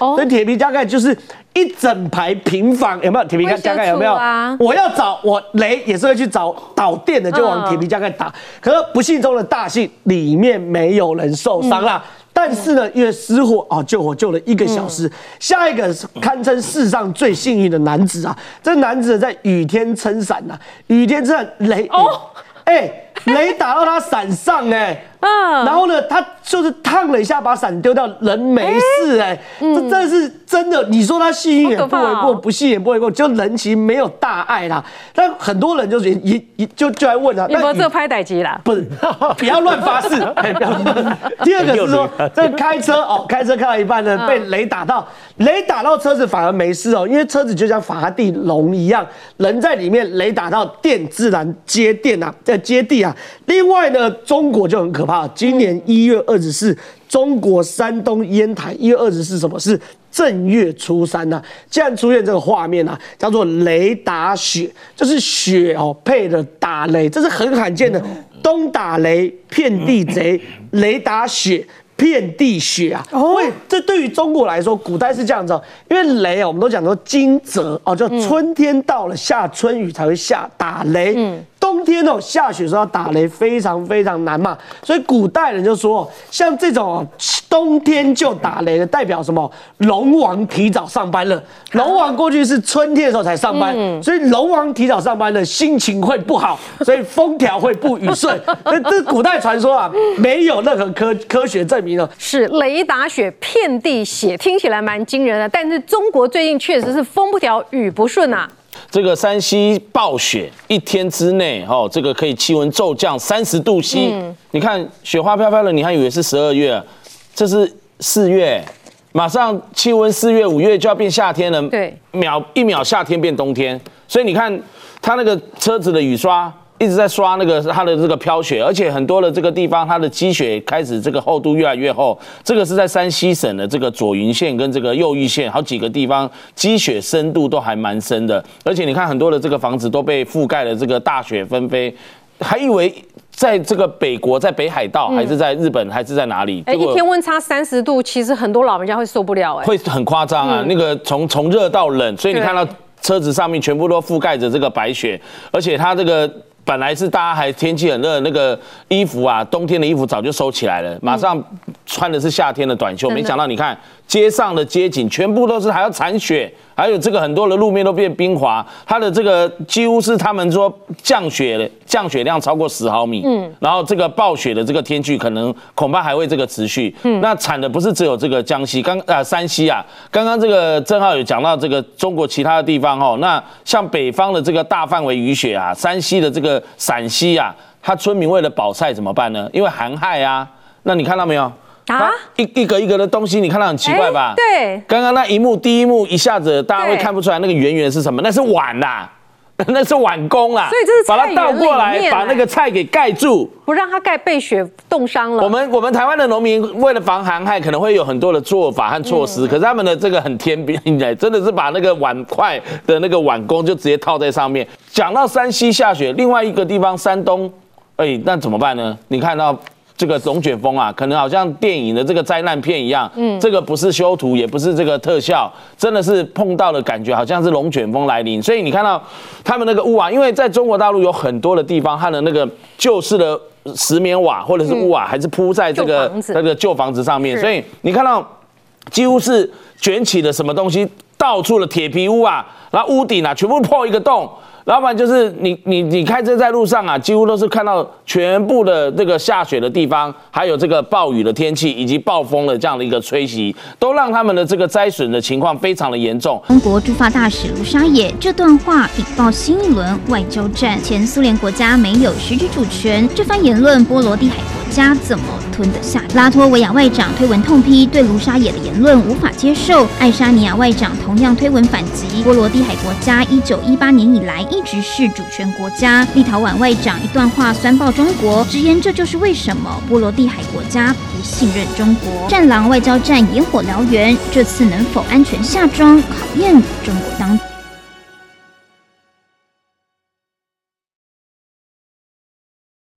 所以铁皮加盖就是一整排平房，有没有？铁皮加盖有没有？我要找我雷也是会去找导电的，就往铁皮加盖打。可是不幸中的大幸，里面没有人受伤啦。但是呢，因为失火啊，救火救了一个小时。下一个是堪称世上最幸运的男子啊！这男子在雨天撑伞呐，雨天撑伞雷哦，哎，雷打到他伞上哎。嗯，然后呢，他就是烫了一下，把伞丢掉，人没事哎，这真的是真的。你说他幸运也不为过，不幸也不为过，就人其实没有大碍啦。但很多人就是一一就就来问他，有没有这拍歹机啦？不是，不要乱发誓。第二个是说，这开车哦，开车开到一半呢，被雷打到，雷打到车子反而没事哦，因为车子就像法地龙一样，人在里面，雷打到电自然接电啊，在接地啊。另外呢，中国就很可怕。啊，今年一月二十四，中国山东烟台。一月二十四，什么？是正月初三呢？竟然出现这个画面啊，叫做雷打雪，就是雪哦配的打雷，这是很罕见的，东打雷遍地贼，雷打雪遍地雪啊！为这对于中国来说，古代是这样子，因为雷啊，我们都讲说惊蛰哦，就春天到了，下春雨才会下打雷。嗯。冬天哦，下雪时候打雷非常非常难嘛，所以古代人就说，像这种冬天就打雷的，代表什么？龙王提早上班了。龙王过去是春天的时候才上班，所以龙王提早上班了，心情会不好，所以风调会不雨顺。这古代传说啊，没有任何科科学证明的。是雷打雪，遍地血，听起来蛮惊人的。但是中国最近确实是风不调雨不顺啊。这个山西暴雪，一天之内，哦，这个可以气温骤降三十度 C。你看雪花飘飘的，你还以为是十二月，这是四月，马上气温四月、五月就要变夏天了。对，秒一秒夏天变冬天，所以你看它那个车子的雨刷。一直在刷那个它的这个飘雪，而且很多的这个地方，它的积雪开始这个厚度越来越厚。这个是在山西省的这个左云县跟这个右玉县，好几个地方积雪深度都还蛮深的。而且你看很多的这个房子都被覆盖了这个大雪纷飞，还以为在这个北国，在北海道还是在日本还是在哪里？哎，一天温差三十度，其实很多老人家会受不了，哎，会很夸张啊。那个从从热到冷，所以你看到车子上面全部都覆盖着这个白雪，而且它这个。本来是大家还天气很热，那个衣服啊，冬天的衣服早就收起来了，马上穿的是夏天的短袖。没想到你看街上的街景全部都是还要铲雪。还有这个很多的路面都变冰滑，它的这个几乎是他们说降雪降雪量超过十毫米，嗯，然后这个暴雪的这个天气可能恐怕还会这个持续，嗯，那产的不是只有这个江西，刚啊山西啊，刚刚这个正好有讲到这个中国其他的地方哦，那像北方的这个大范围雨雪啊，山西的这个陕西啊，它村民为了保菜怎么办呢？因为寒害啊，那你看到没有？啊，一一个一个的东西，你看到很奇怪吧？对，刚刚那一幕，第一幕一下子大家会看不出来那个圆圆是什么，那是碗呐，那是碗工啦。所以这是把它倒过来，把那个菜给盖住，不让它盖被雪冻伤了。我们我们台湾的农民为了防寒害，可能会有很多的做法和措施，可是他们的这个很天兵，真的是把那个碗筷的那个碗工就直接套在上面。讲到山西下雪，另外一个地方山东，哎，那怎么办呢？你看到。这个龙卷风啊，可能好像电影的这个灾难片一样，嗯，这个不是修图，也不是这个特效，真的是碰到的感觉，好像是龙卷风来临。所以你看到他们那个屋瓦，因为在中国大陆有很多的地方，它的那个旧式的石棉瓦或者是屋瓦，还是铺在这个那个旧房子上面，所以你看到几乎是卷起的什么东西，到处的铁皮屋啊，然后屋顶啊，全部破一个洞。老板就是你，你你开车在路上啊，几乎都是看到全部的这个下雪的地方，还有这个暴雨的天气，以及暴风的这样的一个吹袭，都让他们的这个灾损的情况非常的严重。中国驻法大使卢沙野这段话引爆新一轮外交战，前苏联国家没有实质主权，这番言论波罗的海国家怎么吞得下？拉脱维亚外长推文痛批对卢沙野的言论无法接受，爱沙尼亚外长同样推文反击，波罗的海国家一九一八年以来。一直是主权国家。立陶宛外长一段话酸爆中国，直言这就是为什么波罗的海国家不信任中国。战狼外交战野火燎原，这次能否安全下庄，考验中国当。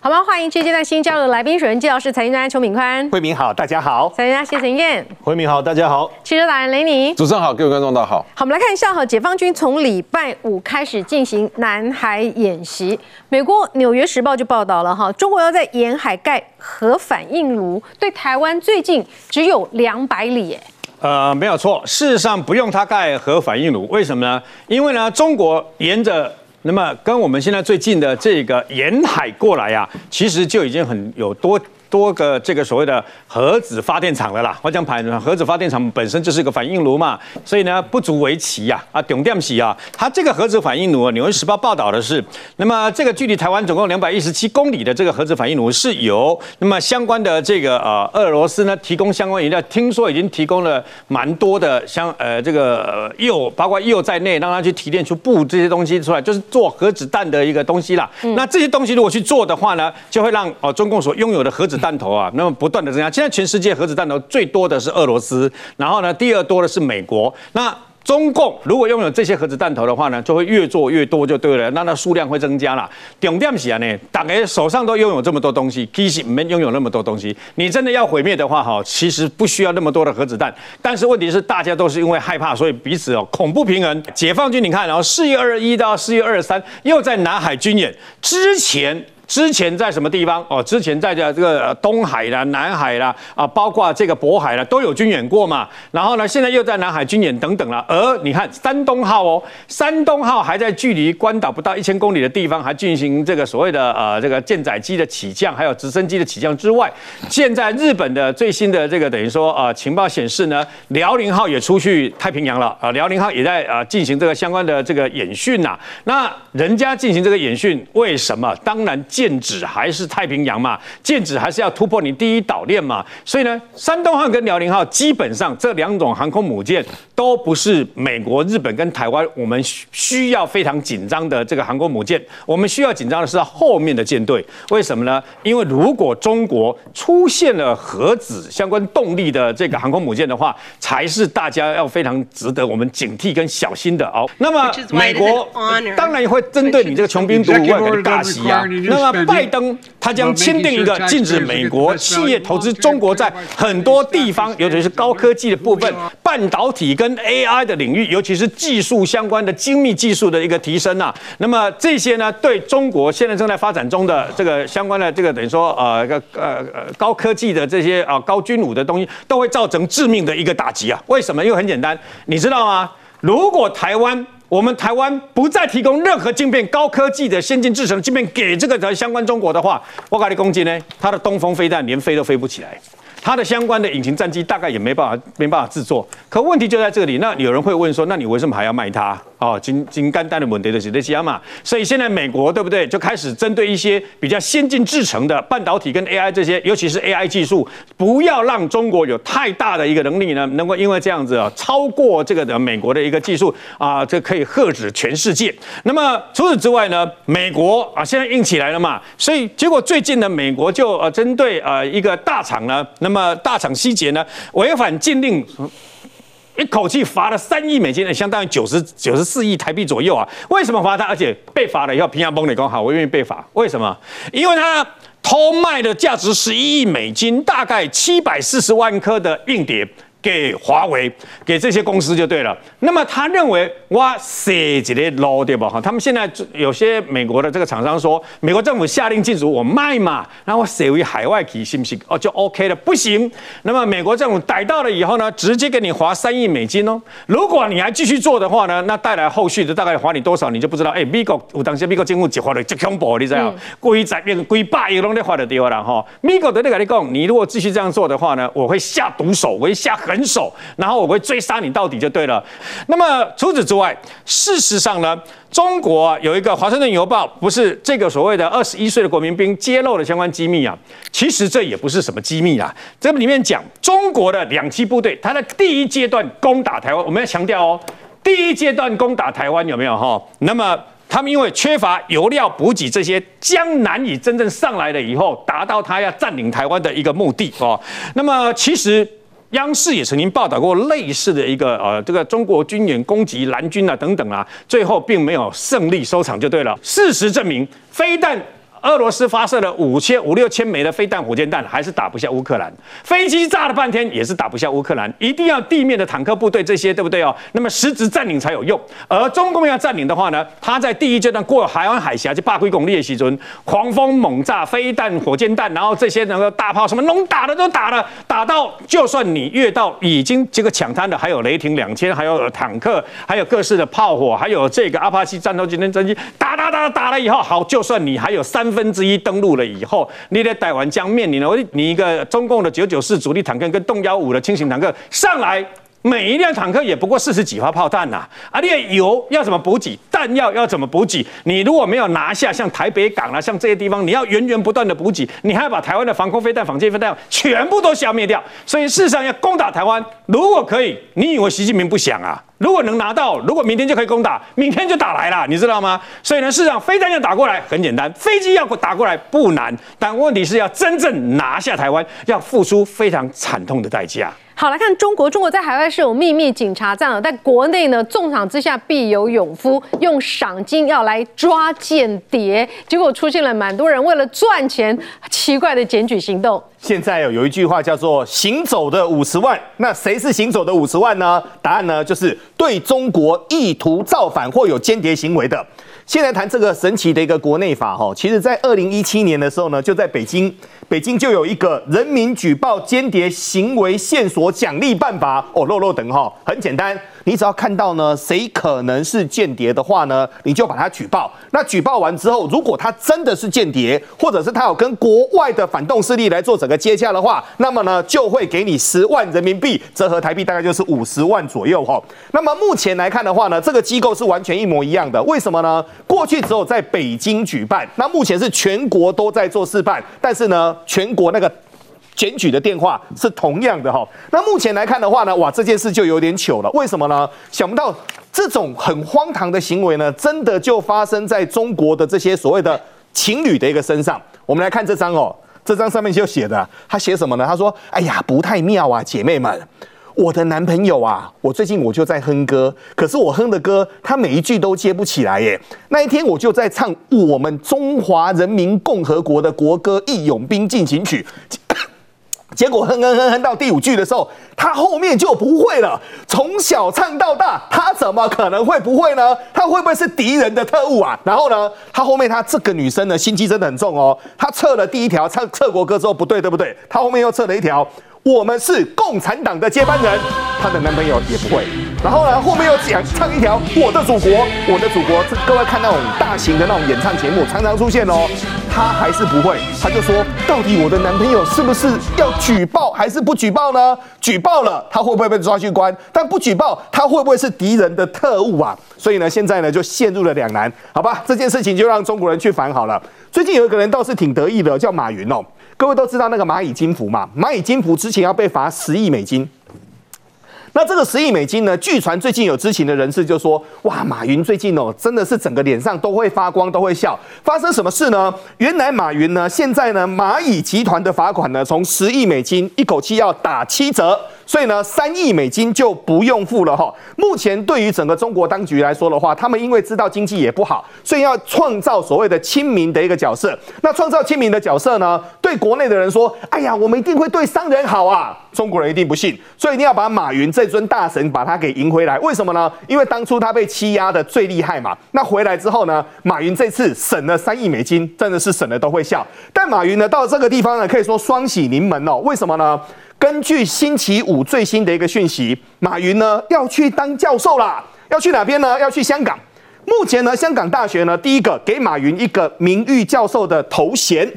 好吗？欢迎接待新加入的来宾，首先介绍是财经专家邱敏宽，慧明好，大家好。财经专家谢晨燕，慧明好，大家好。汽车达人雷尼，主持人好，各位观众大家好。好，我们来看一下哈，解放军从礼拜五开始进行南海演习，美国《纽约时报》就报道了哈，中国要在沿海盖核反应炉，对台湾最近只有两百里耶。呃，没有错，事实上不用它盖核反应炉，为什么呢？因为呢，中国沿着。那么跟我们现在最近的这个沿海过来呀，其实就已经很有多。多个这个所谓的核子发电厂了啦，我讲盘核子发电厂本身就是一个反应炉嘛，所以呢不足为奇呀啊，重点是啊，它这个核子反应炉，纽约时报报道的是，那么这个距离台湾总共两百一十七公里的这个核子反应炉是由那么相关的这个呃俄罗斯呢提供相关原料，听说已经提供了蛮多的相呃这个铀，包括铀在内，让它去提炼出布这些东西出来，就是做核子弹的一个东西啦。那这些东西如果去做的话呢，就会让哦中共所拥有的核子弹头啊，那么不断的增加。现在全世界核子弹头最多的是俄罗斯，然后呢，第二多的是美国。那中共如果拥有这些核子弹头的话呢，就会越做越多，就对了。那那数量会增加了。重点是啊呢，大家手上都拥有这么多东西，其实没拥有那么多东西。你真的。要毁灭的。话，哈，其实不需要那么多的。核子弹。但是问题是，大家都是因为害怕，所以彼此哦恐怖平衡。解放军，你看，然后四月二十一到四月二十三又在南海军演之前。之前在什么地方？哦，之前在这这个东海啦、南海啦，啊，包括这个渤海啦，都有军演过嘛。然后呢，现在又在南海军演等等了。而你看山东号哦，山东号还在距离关岛不到一千公里的地方，还进行这个所谓的呃这个舰载机的起降，还有直升机的起降之外，现在日本的最新的这个等于说呃情报显示呢，辽宁号也出去太平洋了啊，辽宁号也在啊进行这个相关的这个演训呐。那人家进行这个演训，为什么？当然。剑指还是太平洋嘛，剑指还是要突破你第一岛链嘛，所以呢，山东号跟辽宁号基本上这两种航空母舰都不是美国、日本跟台湾我们需要非常紧张的这个航空母舰，我们需要紧张的是后面的舰队，为什么呢？因为如果中国出现了核子相关动力的这个航空母舰的话，才是大家要非常值得我们警惕跟小心的哦。那么美国当然会针对你这个穷兵黩武外大袭啊，那。那拜登他将签订一个禁止美国企业投资中国在很多地方，尤其是高科技的部分、半导体跟 AI 的领域，尤其是技术相关的精密技术的一个提升啊。那么这些呢，对中国现在正在发展中的这个相关的这个等于说呃个呃呃高科技的这些啊高军武的东西，都会造成致命的一个打击啊。为什么？因为很简单，你知道吗？如果台湾我们台湾不再提供任何晶片、高科技的先进制成晶片给这个的相关中国的话，我告你攻击呢，它的东风飞弹连飞都飞不起来，它的相关的引擎战机大概也没办法没办法制作。可问题就在这里，那有人会问说，那你为什么还要卖它？哦，金金干单的问题的是这些嘛，所以现在美国对不对，就开始针对一些比较先进制成的半导体跟 AI 这些，尤其是 AI 技术，不要让中国有太大的一个能力呢，能够因为这样子啊，超过这个的美国的一个技术啊，这可以喝止全世界。那么除此之外呢，美国啊现在硬起来了嘛，所以结果最近呢，美国就呃针对呃一个大厂呢，那么大厂希捷呢违反禁令。一口气罚了三亿美金，相当于九十九十四亿台币左右啊！为什么罚他？而且被罚了以后，平安崩你工好，我愿意被罚。为什么？因为他偷卖的价值十一亿美金，大概七百四十万颗的硬碟。给华为，给这些公司就对了。那么他认为哇塞，这类 low 对吧？哈，他们现在有些美国的这个厂商说，美国政府下令禁止我卖嘛，然后写为海外企，信不信？哦，就 OK 了，不行。那么美国政府逮到了以后呢，直接给你划三亿美金哦。如果你还继续做的话呢，那带来后续的大概罚你多少，你就不知道。哎，美国有当时美国政府就划的极恐怖，你知道？规在变规百亿拢在划的地方了哈。美国的那个你讲，你如果继续这样做的话呢，我会下毒手，我会下狠。人手，然后我会追杀你到底就对了。那么除此之外，事实上呢，中国有一个《华盛顿邮报》，不是这个所谓的二十一岁的国民兵揭露的相关机密啊。其实这也不是什么机密啊。这里面讲中国的两栖部队，它的第一阶段攻打台湾，我们要强调哦，第一阶段攻打台湾有没有哈？那么他们因为缺乏油料补给，这些将难以真正上来了以后，达到他要占领台湾的一个目的哦。那么其实。央视也曾经报道过类似的一个呃，这个中国军演攻击蓝军啊等等啊，最后并没有胜利收场就对了。事实证明，非但俄罗斯发射了五千五六千枚的飞弹、火箭弹，还是打不下乌克兰。飞机炸了半天，也是打不下乌克兰。一定要地面的坦克部队这些，对不对哦？那么实质占领才有用。而中共要占领的话呢，他在第一阶段过海湾海峡就霸归拱列西尊，狂风猛炸飞弹、火箭弹，然后这些那个大炮什么能打的都打了，打到就算你越到已经这个抢滩的，还有雷霆两千，还有坦克，还有各式的炮火，还有这个阿帕奇战斗机、直升机，打打打打了以后，好，就算你还有三分之一登陆了以后，你的台湾将面临了你一个中共的九九四主力坦克跟动幺五的轻型坦克上来。每一辆坦克也不过四十几发炮弹呐，啊，你的油要怎么补给？弹药要怎么补给？你如果没有拿下像台北港啊，像这些地方，你要源源不断的补给，你还要把台湾的防空飞弹、防舰飞弹全部都消灭掉。所以事实上要攻打台湾，如果可以，你以为习近平不想啊？如果能拿到，如果明天就可以攻打，明天就打来了，你知道吗？所以呢，事实上飞弹要打过来很简单，飞机要打过来不难，但问题是要真正拿下台湾，要付出非常惨痛的代价。好来看中国，中国在海外是有秘密警察站的，在国内呢，重赏之下必有勇夫，用赏金要来抓间谍，结果出现了蛮多人为了赚钱奇怪的检举行动。现在有有一句话叫做“行走的五十万”，那谁是行走的五十万呢？答案呢就是对中国意图造反或有间谍行为的。先来谈这个神奇的一个国内法哈，其实在二零一七年的时候呢，就在北京。北京就有一个人民举报间谍行为线索奖励办法哦，漏漏等哈，很简单，你只要看到呢谁可能是间谍的话呢，你就把他举报。那举报完之后，如果他真的是间谍，或者是他有跟国外的反动势力来做整个接洽的话，那么呢就会给你十万人民币，折合台币大概就是五十万左右哈。那么目前来看的话呢，这个机构是完全一模一样的，为什么呢？过去只有在北京举办，那目前是全国都在做示范，但是呢。全国那个检举的电话是同样的哈，那目前来看的话呢，哇，这件事就有点糗了。为什么呢？想不到这种很荒唐的行为呢，真的就发生在中国的这些所谓的情侣的一个身上。我们来看这张哦，这张上面就写的，他写什么呢？他说：“哎呀，不太妙啊，姐妹们。”我的男朋友啊，我最近我就在哼歌，可是我哼的歌，他每一句都接不起来耶。那一天我就在唱我们中华人民共和国的国歌《义勇兵进行曲》，结果哼哼哼哼到第五句的时候，他后面就不会了。从小唱到大，他怎么可能会不会呢？他会不会是敌人的特务啊？然后呢，他后面他这个女生呢，心机真的很重哦。她测了第一条唱测国歌之后不对，对不对？她后面又测了一条。我们是共产党的接班人，她的男朋友也不会。然后呢，后面又讲唱一条《我的祖国》，我的祖国。各位看那种大型的那种演唱节目，常常出现哦。她还是不会，她就说：到底我的男朋友是不是要举报还是不举报呢？举报了，他会不会被抓去关？但不举报，他会不会是敌人的特务啊？所以呢，现在呢就陷入了两难。好吧，这件事情就让中国人去烦好了。最近有一个人倒是挺得意的，叫马云哦。各位都知道那个蚂蚁金服嘛？蚂蚁金服之且要被罚十亿美金。那这个十亿美金呢？据传最近有知情的人士就说：“哇，马云最近哦，真的是整个脸上都会发光，都会笑。发生什么事呢？原来马云呢，现在呢，蚂蚁集团的罚款呢，从十亿美金一口气要打七折。”所以呢，三亿美金就不用付了哈。目前对于整个中国当局来说的话，他们因为知道经济也不好，所以要创造所谓的亲民的一个角色。那创造亲民的角色呢，对国内的人说：“哎呀，我们一定会对商人好啊。”中国人一定不信，所以一定要把马云这尊大神把他给赢回来。为什么呢？因为当初他被欺压的最厉害嘛。那回来之后呢，马云这次省了三亿美金，真的是省的都会笑。但马云呢，到这个地方呢，可以说双喜临门哦。为什么呢？根据星期五最新的一个讯息，马云呢要去当教授啦，要去哪边呢？要去香港。目前呢，香港大学呢第一个给马云一个名誉教授的头衔，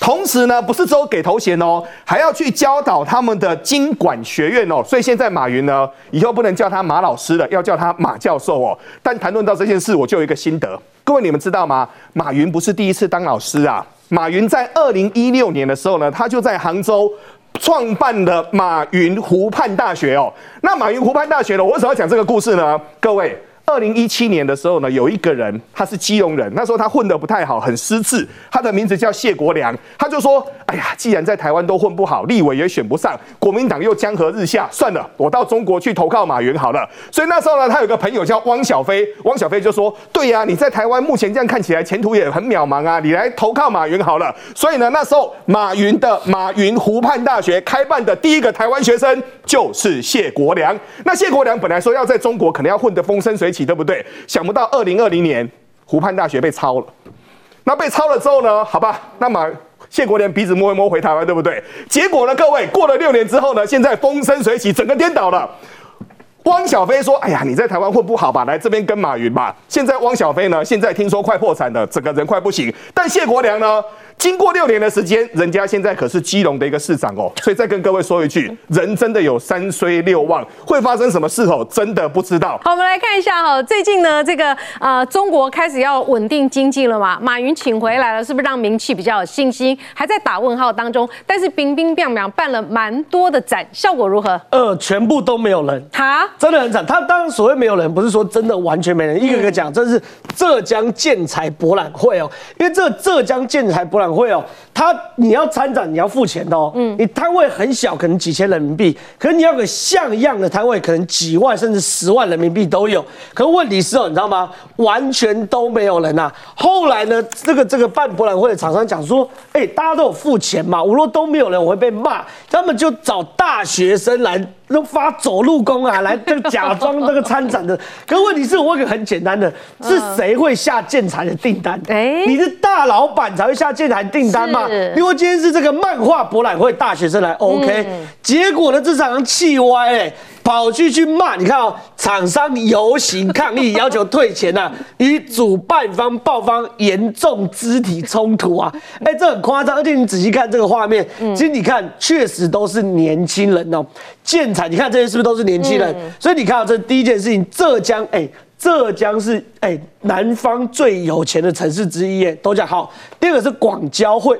同时呢不是只有给头衔哦，还要去教导他们的经管学院哦。所以现在马云呢以后不能叫他马老师了，要叫他马教授哦。但谈论到这件事，我就有一个心得，各位你们知道吗？马云不是第一次当老师啊，马云在二零一六年的时候呢，他就在杭州。创办的马云湖畔大学哦，那马云湖畔大学呢？我为什么要讲这个故事呢？各位，二零一七年的时候呢，有一个人他是基隆人，那时候他混得不太好，很失志，他的名字叫谢国良，他就说：“哎呀，既然在台湾都混不好，立委也选不上，国民党又江河日下，算了，我到中国去投靠马云好了。”所以那时候呢，他有个朋友叫汪小菲，汪小菲就说：“对呀，你在台湾目前这样看起来前途也很渺茫啊，你来投靠马云好了。”所以呢，那时候马云的马云湖畔大学开办的第一个台湾学生就是谢国良。那谢国良本来说要在中国可能要混得风生水起。对不对？想不到二零二零年湖畔大学被抄了，那被抄了之后呢？好吧，那么谢国良鼻子摸一摸回台湾，对不对？结果呢？各位过了六年之后呢？现在风生水起，整个颠倒了。汪小菲说：“哎呀，你在台湾混不好吧？来这边跟马云吧。”现在汪小菲呢？现在听说快破产了，整个人快不行。但谢国良呢？经过六年的时间，人家现在可是基隆的一个市长哦，所以再跟各位说一句，人真的有三衰六旺，会发生什么事哦，真的不知道。好，我们来看一下哈，最近呢，这个呃，中国开始要稳定经济了嘛，马云请回来了，是不是让名气比较有信心？还在打问号当中，但是冰冰冰凉办了蛮多的展，效果如何？呃，全部都没有人，哈，真的很惨。他当然所谓没有人，不是说真的完全没人，一个个讲，这是浙江建材博览会哦，因为这浙江建材博览会哦，他你要参展，你要付钱的哦。嗯，你摊位很小，可能几千人民币，可是你要个像样的摊位，可能几万甚至十万人民币都有。可是问题是哦，你知道吗？完全都没有人呐。后来呢，这个这个办博览会的厂商讲说，哎，大家都有付钱嘛，我若都没有人，我会被骂。他们就找大学生来。都发走路工啊，来就假装这个参展的。可问题是我问个很简单的，是谁会下建材的订单？哎，你是大老板才会下建材订单嘛？因为今天是这个漫画博览会，大学生来 OK，结果呢，这厂商气歪哎。跑去去骂，你看哦，厂商游行抗议，要求退钱呐，与主办方爆发严重肢体冲突啊！哎，这很夸张，而且你仔细看这个画面，其实你看确实都是年轻人哦。建材，你看这些是不是都是年轻人？所以你看这第一件事情，浙江，哎，浙江是哎南方最有钱的城市之一，都讲好。第二个是广交会。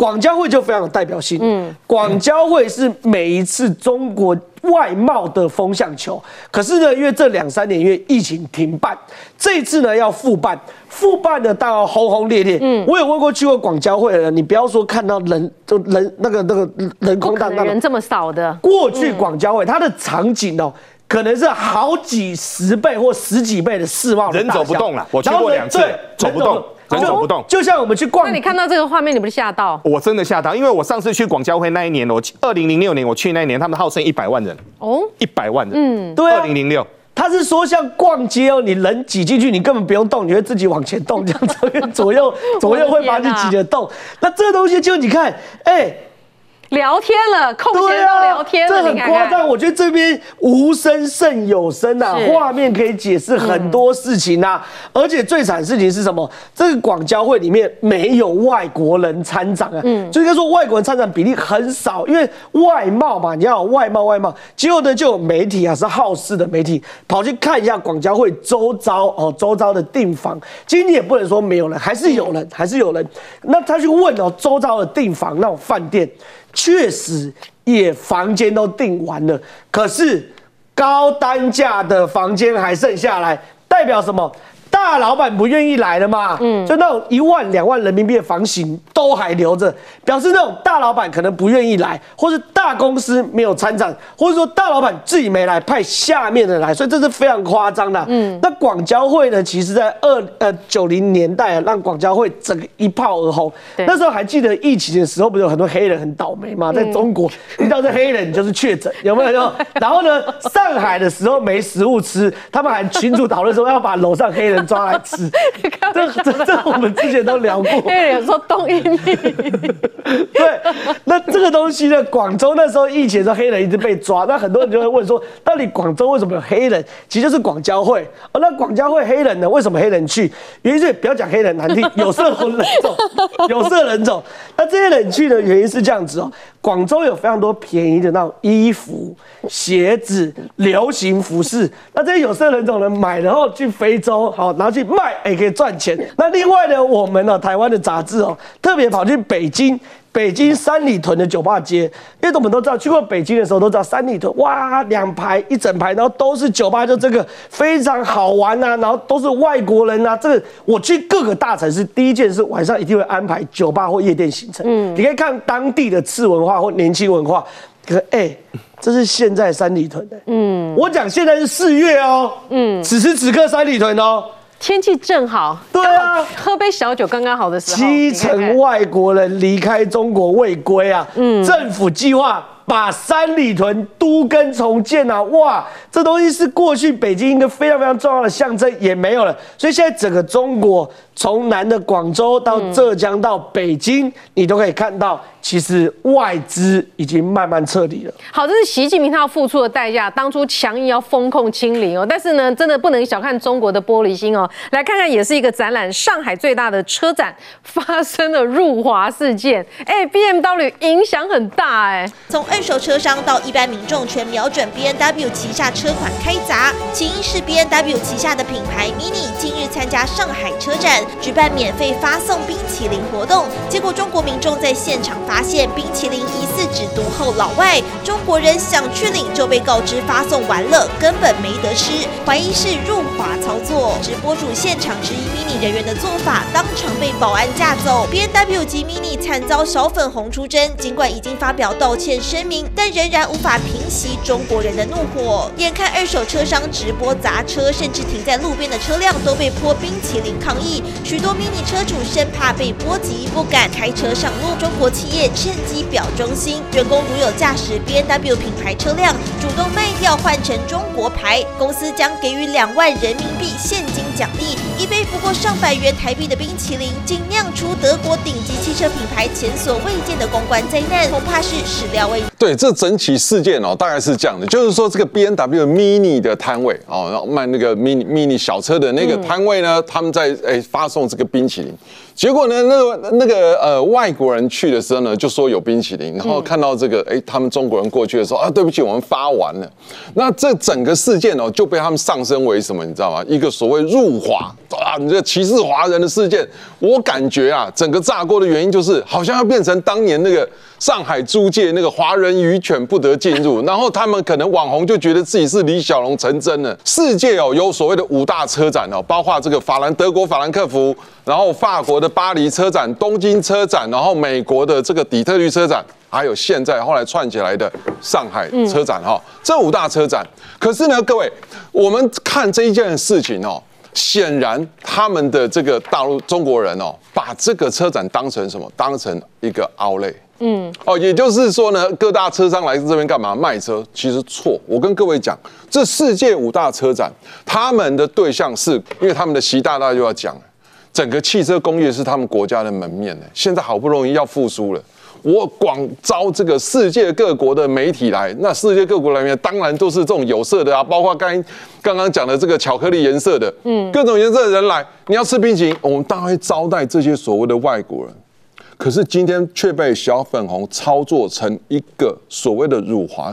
广交会就非常有代表性。嗯，广交会是每一次中国外贸的风向球。可是呢，因为这两三年因为疫情停办，这一次呢要复办，复办的当然轰轰烈烈。嗯，我有问过去过广交会的人，你不要说看到人就人那个那个人空荡荡，人这么少的。过去广交会它的场景哦，可能是好几十倍或十几倍的世贸人走不动了。我去过两次，走不动。人走不动，就像我们去逛。那你看到这个画面，你不是吓到？我真的吓到，因为我上次去广交会那一年，我二零零六年我去那一年，他们号称一百万人哦，一百万人。嗯，对二零零六，他是说像逛街哦，你人挤进去，你根本不用动，你会自己往前动，这样子左右 左右会把你挤得动。那这个东西就你看，哎。聊天了，空闲都聊天了，这很夸张。我觉得这边无声胜有声呐，画面可以解释很多事情呐。而且最惨的事情是什么？这个广交会里面没有外国人参展啊，嗯，就应该说外国人参展比例很少，因为外贸嘛，你要外贸外贸。结果呢，就有媒体啊，是好事的媒体跑去看一下广交会周遭哦，周遭的订房。今天也不能说没有人，还是有人，还是有人。那他去问哦，周遭的订房那种饭店。确实也房间都订完了，可是高单价的房间还剩下来，代表什么？大老板不愿意来了嘛？嗯，就那种一万两万人民币的房型都还留着，表示那种大老板可能不愿意来，或是大公司没有参展，或者说大老板自己没来，派下面的来，所以这是非常夸张的。嗯，那广交会呢？其实，在二呃九零年代啊让广交会整个一炮而红。那时候还记得疫情的时候，不是有很多黑人很倒霉嘛？在中国遇到这黑人就是确诊，有没有？然后呢，上海的时候没食物吃，他们还群主讨论说要把楼上黑人。抓来吃，这这这我们之前都聊过。因为有说东一米，对，那这个东西呢？广州那时候疫情的时候，黑人一直被抓，那很多人就会问说，到底广州为什么有黑人？其实就是广交会哦。那广交会黑人呢？为什么黑人去？原因是不要讲黑人难听，有色人种，有色人种。那这些人去的原因是这样子哦。广州有非常多便宜的那种衣服、鞋子、流行服饰，那这些有色人种人买然后去非洲，好拿去卖，也可以赚钱。那另外呢，我们呢，台湾的杂志哦，特别跑去北京北京三里屯的酒吧街，因为我们都知道，去过北京的时候都知道三里屯，哇，两排一整排，然后都是酒吧，就这个非常好玩呐、然后都是外国人呐、这个我去各个大城市，第一件事晚上一定会安排酒吧或夜店行程。嗯，你可以看当地的次文化或年轻文化。可是哎、这是现在三里屯的、嗯，我讲现在是四月哦，嗯，此时此刻三里屯哦。天气正好，对啊喝杯小酒刚刚好的时候。七成外国人离开中国未归啊！嗯，政府计划把三里屯都跟重建啊！哇，这东西是过去北京一个非常非常重要的象征，也没有了。所以现在整个中国，从南的广州到浙江到北京，你都可以看到，其实外资已经慢慢撤离了。好，这是习近平他要付出的代价。当初强硬要封控清零哦，但是呢，真的不能小看中国的玻璃心哦。来看看，也是一个展览，上海最大的车展发生了入华事件，哎，BMW 影响很大哎。从二手车商到一般民众，全瞄准 B M W 旗下车款开砸。起因是 B M W 旗下的品牌 Mini 近日参加上海车展，举办免费发送冰淇淋活动，结果中国民众在现场发现冰淇淋疑似只独后老外，中国人想去领就被告知发送完了，根本没得吃，怀疑是入华操作。直播主现场质疑 Mini 人员的做法，当场被保安架走。B N W 及 Mini 惨遭小粉红出征，尽管已经发表道歉声明，但仍然无法平息中国人的怒火。眼看二手车商直播砸车，甚至停在路边的车辆都被泼冰淇淋抗议，许多 Mini 车主生怕被波及，不敢开车上路。中国企业趁机表忠心，员工如有驾驶 B N W 品牌车辆，主动卖掉换成中国牌，公司将给予两万人民币现金奖励。一杯不过上百元台币的冰淇淋，竟酿出德国顶级汽车品牌前所未见的公关灾难，恐怕是始料未及。对，这整起事件哦，大概是这样的，就是说这个 B N W Mini 的摊位哦，然后卖那个 Mini Mini 小车的那个摊位呢，他们在诶发送这个冰淇淋，结果呢，那个那个呃外国人去的时候呢，就说有冰淇淋，然后看到这个诶，他们中国人过去的时候啊，对不起，我们发完了。那这整个事件哦，就被他们上升为什么，你知道吗？一个所谓入华啊，你这歧视华人的事件，我感觉啊，整个炸锅的原因就是好像要变成当年那个。上海租界那个华人渔犬不得进入，然后他们可能网红就觉得自己是李小龙成真了。世界哦有所谓的五大车展哦，包括这个法兰德国法兰克福，然后法国的巴黎车展、东京车展，然后美国的这个底特律车展，还有现在后来串起来的上海车展哈、这五大车展。可是呢，各位，我们看这一件事情哦。显然，他们的这个大陆中国人哦，把这个车展当成什么？当成一个 outlet。嗯，哦，也就是说呢，各大车商来这边干嘛？卖车？其实错。我跟各位讲，这世界五大车展，他们的对象是因为他们的习大大就要讲，整个汽车工业是他们国家的门面呢。现在好不容易要复苏了。我广招这个世界各国的媒体来，那世界各国来面当然都是这种有色的啊，包括刚刚刚讲的这个巧克力颜色的，嗯，各种颜色的人来，你要吃冰淇淋，我们当然会招待这些所谓的外国人。可是今天却被小粉红操作成一个所谓的辱华，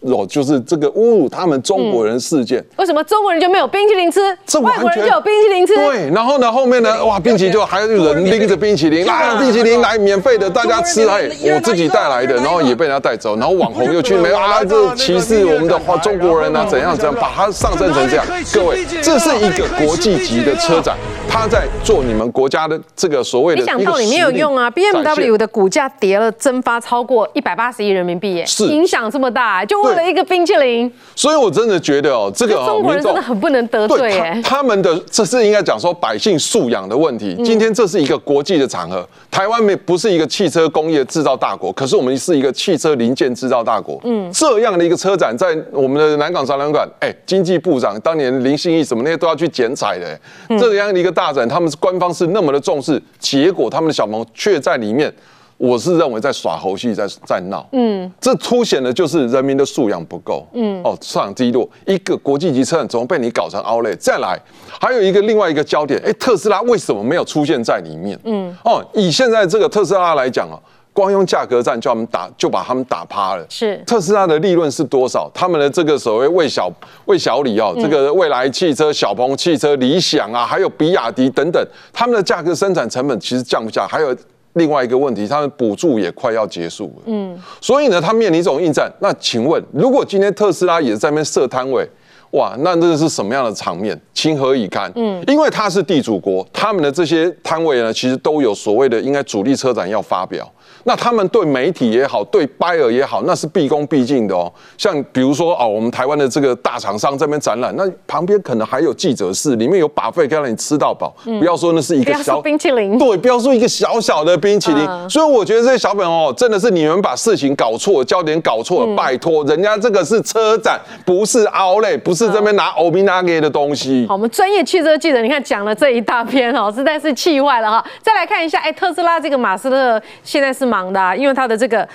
哦，就是这个侮辱他们中国人事件。为什么中国人就没有冰淇淋吃，这外国人就有冰淇淋吃？对，然后呢，后面呢，哇，冰淇淋就还有人拎着冰淇淋，啊，冰淇淋来免费的，大家吃，哎，我自己带来的，然后也被人家带走，然后网红又去没有啊，这歧视我们的华中国人啊，怎样怎样，把它上升成这样。各位，这是一个国际级的车展，他在做你们国家的这个所谓的没想到你没有用啊！BMW 的股价跌了蒸发超过一百八十亿人民币耶，是影响这么大，就为了一个冰淇淋，所以我真的觉得哦，这个哦中国人真的很不能得罪他耶。他们的这是应该讲说百姓素养的问题。今天这是一个国际的场合，台湾没不是一个汽车工业制造大国，可是我们是一个汽车零件制造大国。嗯，这样的一个车展在我们的南港展览馆，哎，经济部长当年林信义什么那些都要去剪彩的。哎这样的一个大展，他们是官方是那么的重视，结果他们的小萌却在里面。我是认为在耍猴戏，在在闹，嗯，这凸显的就是人民的素养不够，嗯，哦，素养低落，一个国际级车展怎么被你搞成 Outlet？再来，还有一个另外一个焦点，哎，特斯拉为什么没有出现在里面？嗯，哦，以现在这个特斯拉来讲啊，光用价格战就他们打就把他们打趴了，是特斯拉的利润是多少？他们的这个所谓魏小魏小李哦，这个未来汽车、小鹏汽车、理想啊，还有比亚迪等等，他们的价格生产成本其实降不下，还有。另外一个问题，他们补助也快要结束了，嗯，所以呢，他面临这种应战。那请问，如果今天特斯拉也在那边设摊位，哇，那这是什么样的场面？情何以堪？嗯，因为他是地主国，他们的这些摊位呢，其实都有所谓的应该主力车展要发表。那他们对媒体也好，对 buyer 也好，那是毕恭毕敬的哦。像比如说哦，我们台湾的这个大厂商这边展览，那旁边可能还有记者室，里面有把费可以让你吃到饱。不要说那是一个小冰淇淋，对，不要说一个小小的冰淇淋。所以我觉得这些小粉哦，真的是你们把事情搞错，焦点搞错了。拜托，人家这个是车展，不是奥莱，不是这边拿欧米拿给的东西。好，我们专业汽车记者，你看讲了这一大篇哦，实在是气坏了哈。再来看一下，哎，特斯拉这个马斯克现在是。忙的，因为他的这个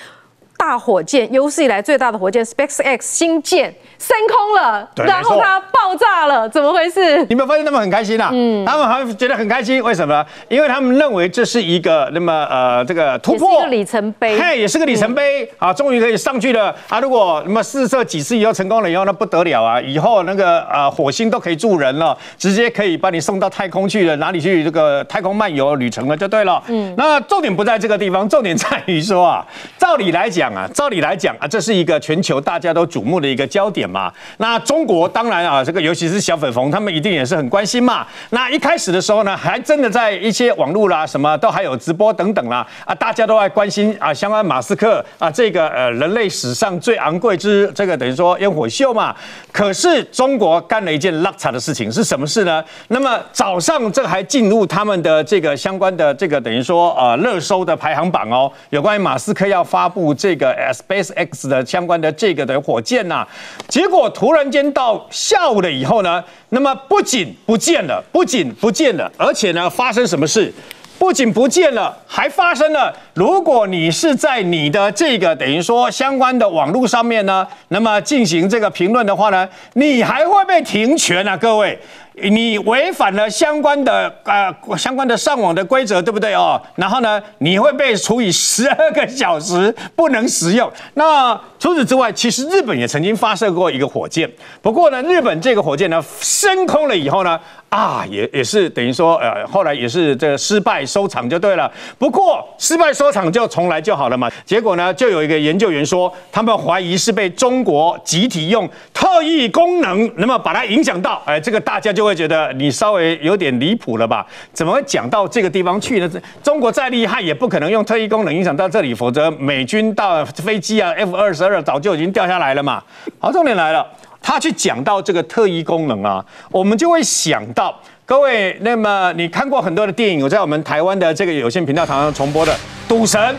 大火箭有史以来最大的火箭 SpaceX 新舰。升空了，然后它爆炸了，怎么回事？你有没有发现他们很开心啊？嗯，他们好像觉得很开心，为什么？因为他们认为这是一个那么呃这个突破，一个里程碑，嘿，也是个里程碑啊！终于可以上去了啊！如果那么试射几次以后成功了以后，那不得了啊！以后那个呃火星都可以住人了，直接可以把你送到太空去了，哪里去这个太空漫游旅程了就对了。嗯，那重点不在这个地方，重点在于说啊，照理来讲啊，照理来讲啊，这是一个全球大家都瞩目的一个焦点。嘛，那中国当然啊，这个尤其是小粉红，他们一定也是很关心嘛。那一开始的时候呢，还真的在一些网络啦，什么都还有直播等等啦，啊，大家都在关心啊，相关马斯克啊，这个呃，人类史上最昂贵之这个等于说烟火秀嘛。可是中国干了一件拉差的事情，是什么事呢？那么早上这还进入他们的这个相关的这个等于说呃热搜的排行榜哦，有关于马斯克要发布这这个 Space X 的相关的这个的火箭呐，结果突然间到下午了以后呢，那么不仅不见了，不仅不见了，而且呢发生什么事？不仅不见了，还发生了。如果你是在你的这个等于说相关的网络上面呢，那么进行这个评论的话呢，你还会被停权啊，各位。你违反了相关的呃相关的上网的规则，对不对哦？然后呢，你会被处以十二个小时不能使用。那除此之外，其实日本也曾经发射过一个火箭，不过呢，日本这个火箭呢升空了以后呢，啊，也也是等于说呃后来也是这个失败收场就对了。不过失败收场就重来就好了嘛。结果呢，就有一个研究员说，他们怀疑是被中国集体用特异功能，那么把它影响到，哎，这个大家就。会觉得你稍微有点离谱了吧？怎么会讲到这个地方去呢？中国再厉害也不可能用特异功能影响到这里，否则美军到飞机啊，F 二十二早就已经掉下来了嘛。好，重点来了，他去讲到这个特异功能啊，我们就会想到各位，那么你看过很多的电影，有在我们台湾的这个有线频道常常重播的《赌神》《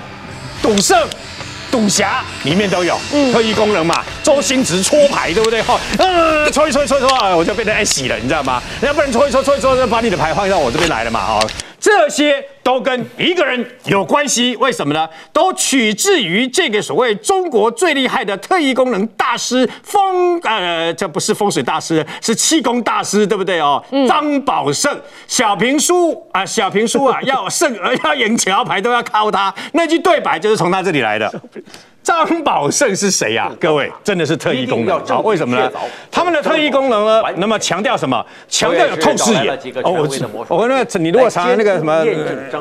赌圣》。赌侠里面都有特异功能嘛？周星驰搓牌，对不对？哈，嗯，搓一搓一搓一搓，我就变成爱洗了，你知道吗？要不然搓一搓搓一搓，就把你的牌换到我这边来了嘛？哈。这些都跟一个人有关系，为什么呢？都取自于这个所谓中国最厉害的特异功能大师风，呃，这不是风水大师，是气功大师，对不对哦？张宝胜，小平书啊，小平书啊，要胜要赢桥牌都要靠他，那句对白就是从他这里来的。张宝胜是谁呀？各位，真的是特异功能。好，为什么呢？他们的特异功能呢？那么强调什么？强调有透视眼。哦，我我那个，你如果查那个什么，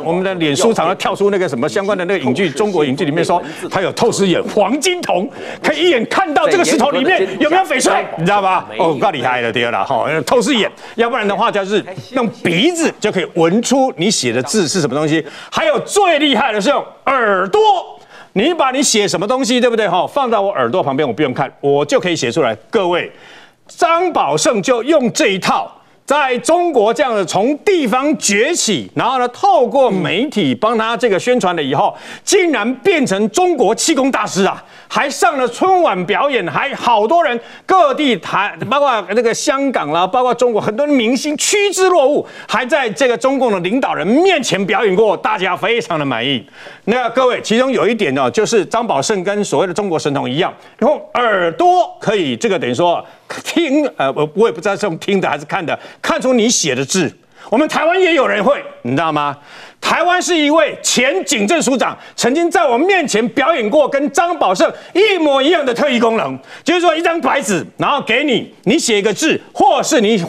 我们的脸书常常跳出那个什么相关的那个影剧，中国影剧里面说他有透视眼，黄金瞳 可以一眼看到这个石头里面有没有翡翠，你知道吧？哦，够厉害的，第二了哈，透视眼。要不然的话，就是用鼻子就可以闻出你写的字是什么东西。还有最厉害的是用耳朵。你把你写什么东西，对不对？哈，放到我耳朵旁边，我不用看，我就可以写出来。各位，张宝胜就用这一套。在中国这样的从地方崛起，然后呢，透过媒体帮他这个宣传了以后，竟然变成中国气功大师啊！还上了春晚表演，还好多人各地台，包括那个香港啦，包括中国很多明星趋之若鹜，还在这个中共的领导人面前表演过，大家非常的满意。那各位，其中有一点呢，就是张宝胜跟所谓的中国神童一样，然后耳朵可以这个等于说。听，呃，我我也不知道是用听的还是看的，看出你写的字。我们台湾也有人会，你知道吗？台湾是一位前警政署长，曾经在我面前表演过跟张宝胜一模一样的特异功能，就是说一张白纸，然后给你，你写一个字，或是你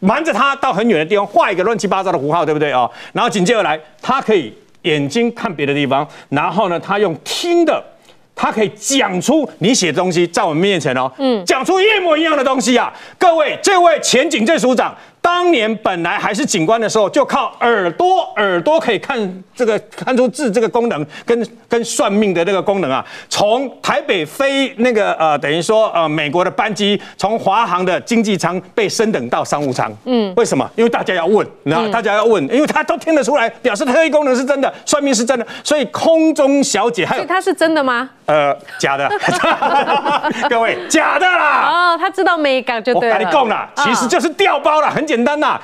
瞒着他到很远的地方画一个乱七八糟的符号，对不对哦？然后紧接着来，他可以。眼睛看别的地方，然后呢，他用听的。他可以讲出你写的东西在我们面前哦，嗯，讲出一模一样的东西啊！各位，这位前警政署长。当年本来还是警官的时候，就靠耳朵，耳朵可以看这个看出字这个功能，跟跟算命的那个功能啊。从台北飞那个呃，等于说呃美国的班机，从华航的经济舱被升等到商务舱。嗯，为什么？因为大家要问，然后大家要问，因为他都听得出来，表示特异功能是真的，算命是真的，所以空中小姐还有，所以他是真的吗？呃，假的，各位假的啦。哦，他知道美感就对了。我跟你讲啦，其实就是调包了，很简单呐。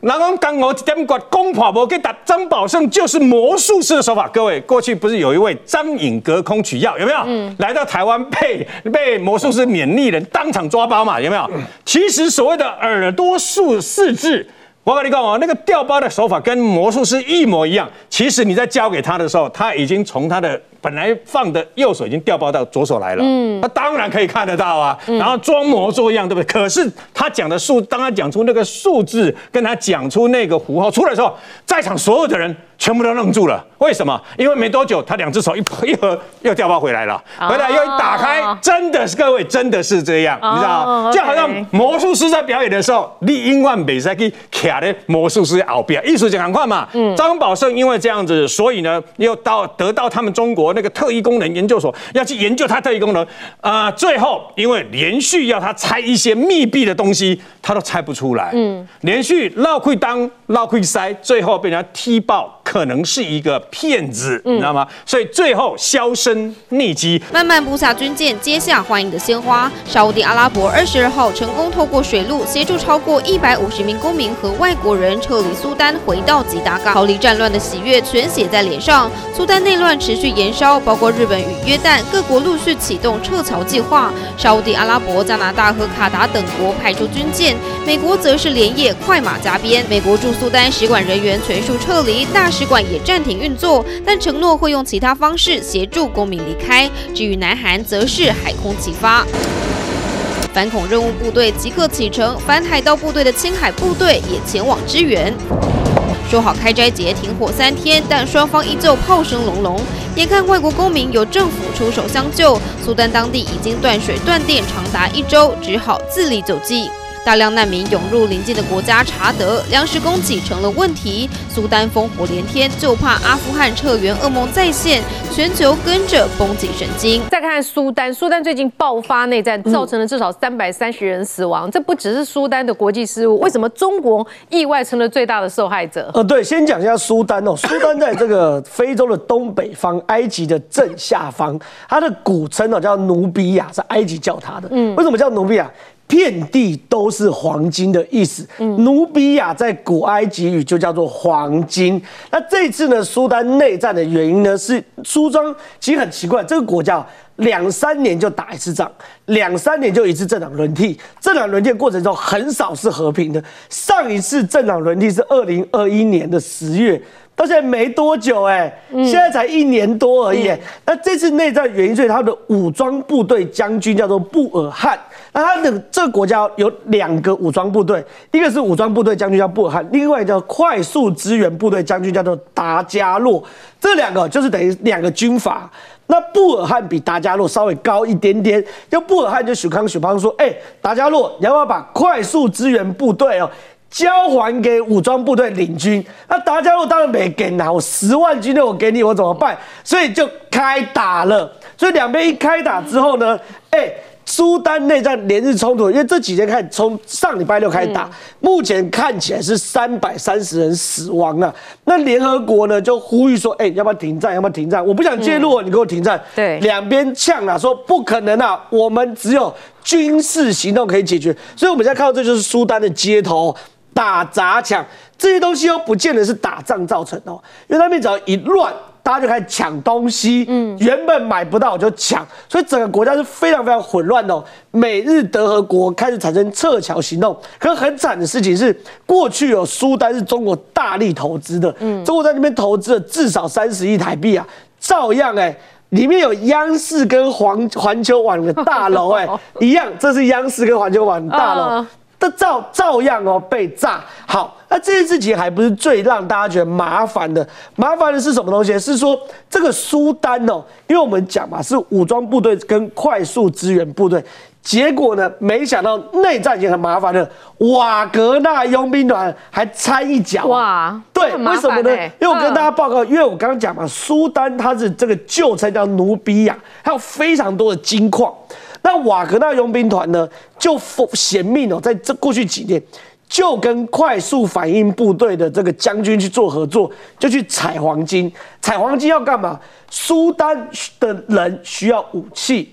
然后刚我一点管攻跑我给打张宝胜就是魔术师的手法。各位，过去不是有一位张颖隔空取药，有没有？嗯。来到台湾被被魔术师勉励人当场抓包嘛，有没有？其实所谓的耳朵术四字，我跟你讲哦，那个掉包的手法跟魔术师一模一样。其实你在教给他的时候，他已经从他的。本来放的右手已经调包到左手来了，嗯，他当然可以看得到啊，然后装模作样，对不对？可是他讲的数，当他讲出那个数字，跟他讲出那个符号出来的时候，在场所有的人全部都愣住了。为什么？因为没多久，他两只手一一合又调包回来了，回来又一打开，真的是各位，真的是这样，你知道就好像魔术师在表演的时候，你英万美赛去卡的魔术师后边，艺术家赶快嘛。张宝胜因为这样子，所以呢，又到得到他们中国。那个特异功能研究所要去研究它特异功能，啊，最后因为连续要他猜一些密闭的东西，他都猜不出来。嗯，连续绕会当绕会塞，最后被人家踢爆，可能是一个骗子，你知道吗？所以最后销声匿迹。慢慢布下军舰，接下欢迎的鲜花。沙地阿拉伯二十二号成功透过水路协助超过一百五十名公民和外国人撤离苏丹，回到吉达港，逃离战乱的喜悦全写在脸上。苏丹内乱持续延烧。包括日本与约旦各国陆续启动撤侨计划，沙地阿拉伯、加拿大和卡达等国派出军舰，美国则是连夜快马加鞭。美国驻苏丹使馆人员全数撤离，大使馆也暂停运作，但承诺会用其他方式协助公民离开。至于南韩，则是海空齐发，反恐任务部队即刻启程，反海盗部队的青海部队也前往支援。说好开斋节停火三天，但双方依旧炮声隆隆。眼看外国公民由政府出手相救，苏丹当地已经断水断电长达一周，只好自力救济。大量难民涌入邻近的国家查德，粮食供给成了问题。苏丹烽火连天，就怕阿富汗撤员噩梦再现，全球跟着绷紧神经。再看苏丹，苏丹最近爆发内战，造成了至少三百三十人死亡。这不只是苏丹的国际事务，为什么中国意外成了最大的受害者？呃，对，先讲一下苏丹哦，苏丹在这个非洲的东北方，埃及的正下方，它的古称哦叫努比亚，是埃及叫它的。嗯，为什么叫努比亚？遍地都是黄金的意思。努比亚在古埃及语就叫做黄金。那这次呢，苏丹内战的原因呢，是苏装其实很奇怪，这个国家两三年就打一次仗，两三年就一次政党轮替，政党轮替过程中很少是和平的。上一次政党轮替是二零二一年的十月。到现在没多久哎，现在才一年多而已。那这次内战原因所以他的武装部队将军叫做布尔汉。那他的这个国家有两个武装部队，一个是武装部队将军叫布尔汉，另外叫快速支援部队将军叫做达加洛。这两个就是等于两个军阀。那布尔汉比达加洛稍微高一点点。就布尔汉就许康许康说：“哎，达加洛，你要不要把快速支援部队哦？”交还给武装部队领军，那达加洛当然没给拿，我十万军队我给你，我怎么办？所以就开打了。所以两边一开打之后呢，哎，苏丹内战连日冲突，因为这几天看从上礼拜六开始打，目前看起来是三百三十人死亡啊。那联合国呢就呼吁说，哎，要不要停战？要不要停战？我不想介入，你给我停战。对，两边呛啊，说不可能啊，我们只有军事行动可以解决。所以我们现在看到这就是苏丹的街头。打砸抢这些东西又不见得是打仗造成的，因为那边只要一乱，大家就开始抢东西。嗯，原本买不到就抢，所以整个国家是非常非常混乱的。美日德和国开始产生撤侨行动，可是很惨的事情是，过去有苏丹是中国大力投资的，嗯，中国在那边投资了至少三十亿台币啊，照样哎，里面有央视跟环环球网的大楼哎，一样，这是央视跟环球网的大楼。这照照样哦被炸。好，那这件事情还不是最让大家觉得麻烦的，麻烦的是什么东西？是说这个苏丹哦，因为我们讲嘛是武装部队跟快速支援部队。结果呢？没想到内战已经很麻烦了，瓦格纳佣兵团还掺一脚。哇，对，为什么呢？因为我跟大家报告，因为我刚刚讲嘛，苏丹它是这个旧称叫努比亚，还有非常多的金矿。那瓦格纳佣兵团呢，就险命哦，在这过去几年，就跟快速反应部队的这个将军去做合作，就去采黄金。采黄金要干嘛？苏丹的人需要武器。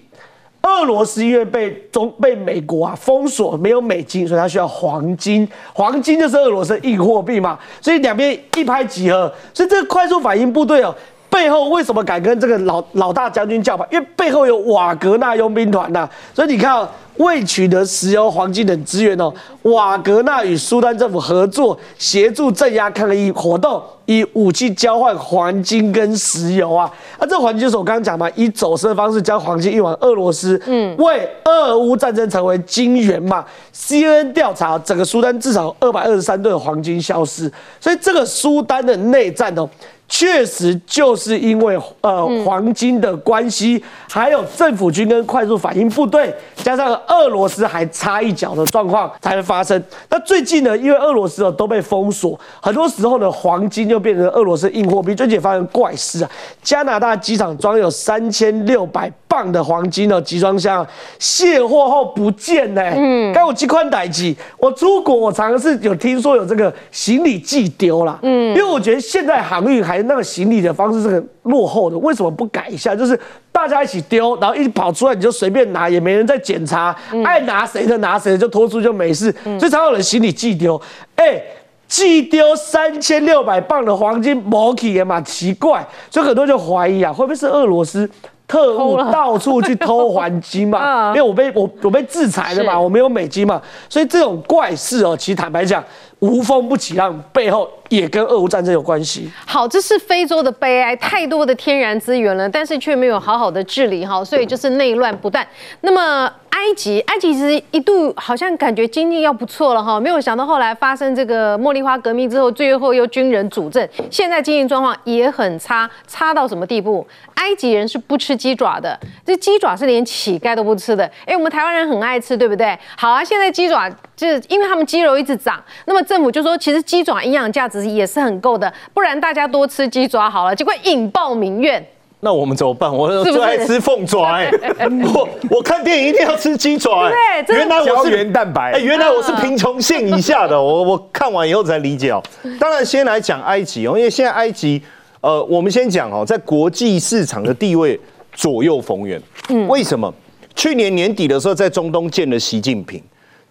俄罗斯因为被中被美国啊封锁，没有美金，所以他需要黄金。黄金就是俄罗斯硬货币嘛，所以两边一拍即合。所以这个快速反应部队哦，背后为什么敢跟这个老老大将军叫板？因为背后有瓦格纳佣兵团呐。所以你看。为取得石油、黄金等资源哦，瓦格纳与苏丹政府合作，协助镇压抗议活动，以武器交换黄金跟石油啊。那这黄金就是我刚刚讲嘛，以走私的方式将黄金运往俄罗斯，嗯，为俄乌战争成为金元嘛。CNN 调查，整个苏丹至少二百二十三吨黄金消失，所以这个苏丹的内战哦。确实就是因为呃黄金的关系，还有政府军跟快速反应部队，加上俄罗斯还差一脚的状况才会发生。那最近呢，因为俄罗斯哦都被封锁，很多时候呢黄金就变成俄罗斯硬货币。最近发生怪事啊，加拿大机场装有三千六百磅的黄金的集装箱卸货后不见呢。嗯，刚我寄宽带机，我出国我常常是有听说有这个行李寄丢了。嗯，因为我觉得现在航运还。那个行李的方式是很落后的，为什么不改一下？就是大家一起丢，然后一跑出来你就随便拿，也没人在检查，爱拿谁的拿谁的，就拖出就没事。所以常有人行李寄丢，哎，寄丢三千六百磅的黄金，摩奇也蛮奇怪，所以很多人就怀疑啊，会不会是俄罗斯特务到处去偷黄金嘛？因为我被我我被制裁了嘛，我没有美金嘛，所以这种怪事哦，其实坦白讲。无风不起浪，背后也跟俄乌战争有关系。好，这是非洲的悲哀，太多的天然资源了，但是却没有好好的治理，哈，所以就是内乱不断。那么埃及，埃及其实一度好像感觉经济要不错了，哈，没有想到后来发生这个茉莉花革命之后，最后又军人主政，现在经济状况也很差，差到什么地步？埃及人是不吃鸡爪的，这鸡爪是连乞丐都不吃的。哎，我们台湾人很爱吃，对不对？好啊，现在鸡爪就是因为他们鸡肉一直涨，那么政府就说其实鸡爪营养价值也是很够的，不然大家多吃鸡爪好了。结果引爆民怨，那我们怎么办？我最爱吃凤爪，哎，我我看电影一定要吃鸡爪，对，原来我是原蛋白，哎，原来我是贫穷线以下的，我我看完以后才理解哦。当然，先来讲埃及哦，因为现在埃及。呃，我们先讲哦，在国际市场的地位左右逢源。嗯，为什么？去年年底的时候，在中东见了习近平，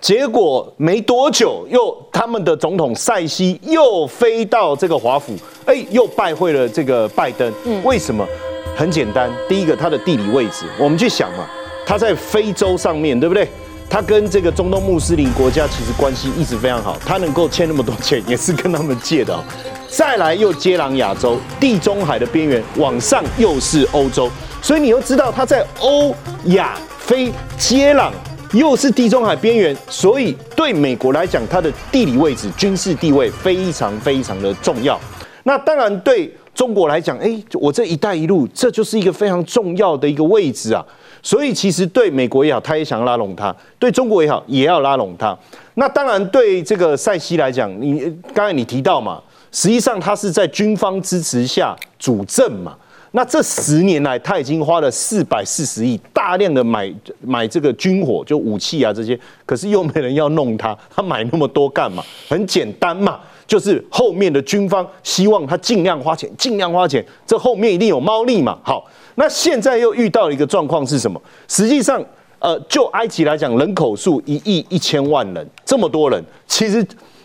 结果没多久，又他们的总统塞西又飞到这个华府，哎，又拜会了这个拜登。嗯，为什么？很简单，第一个，他的地理位置，我们去想嘛，他在非洲上面对不对？他跟这个中东穆斯林国家其实关系一直非常好，他能够欠那么多钱，也是跟他们借的。再来又接壤亚洲，地中海的边缘往上又是欧洲，所以你又知道他在欧亚非接壤，又是地中海边缘，所以对美国来讲，它的地理位置、军事地位非常非常的重要。那当然对中国来讲，哎，我这一带一路，这就是一个非常重要的一个位置啊。所以其实对美国也好，他也想拉拢他；对中国也好，也要拉拢他。那当然对这个塞西来讲，你刚才你提到嘛。实际上，他是在军方支持下主政嘛？那这十年来，他已经花了四百四十亿，大量的买买这个军火，就武器啊这些，可是又没人要弄他，他买那么多干嘛？很简单嘛，就是后面的军方希望他尽量花钱，尽量花钱，这后面一定有猫腻嘛。好，那现在又遇到一个状况是什么？实际上，呃，就埃及来讲，人口数一亿一千万人，这么多人，其实。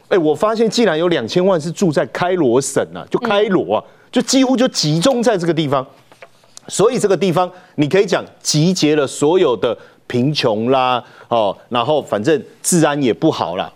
哎，我发现竟然有两千万是住在开罗省啊，就开罗啊，就几乎就集中在这个地方，所以这个地方你可以讲集结了所有的贫穷啦，哦，然后反正治安也不好啦，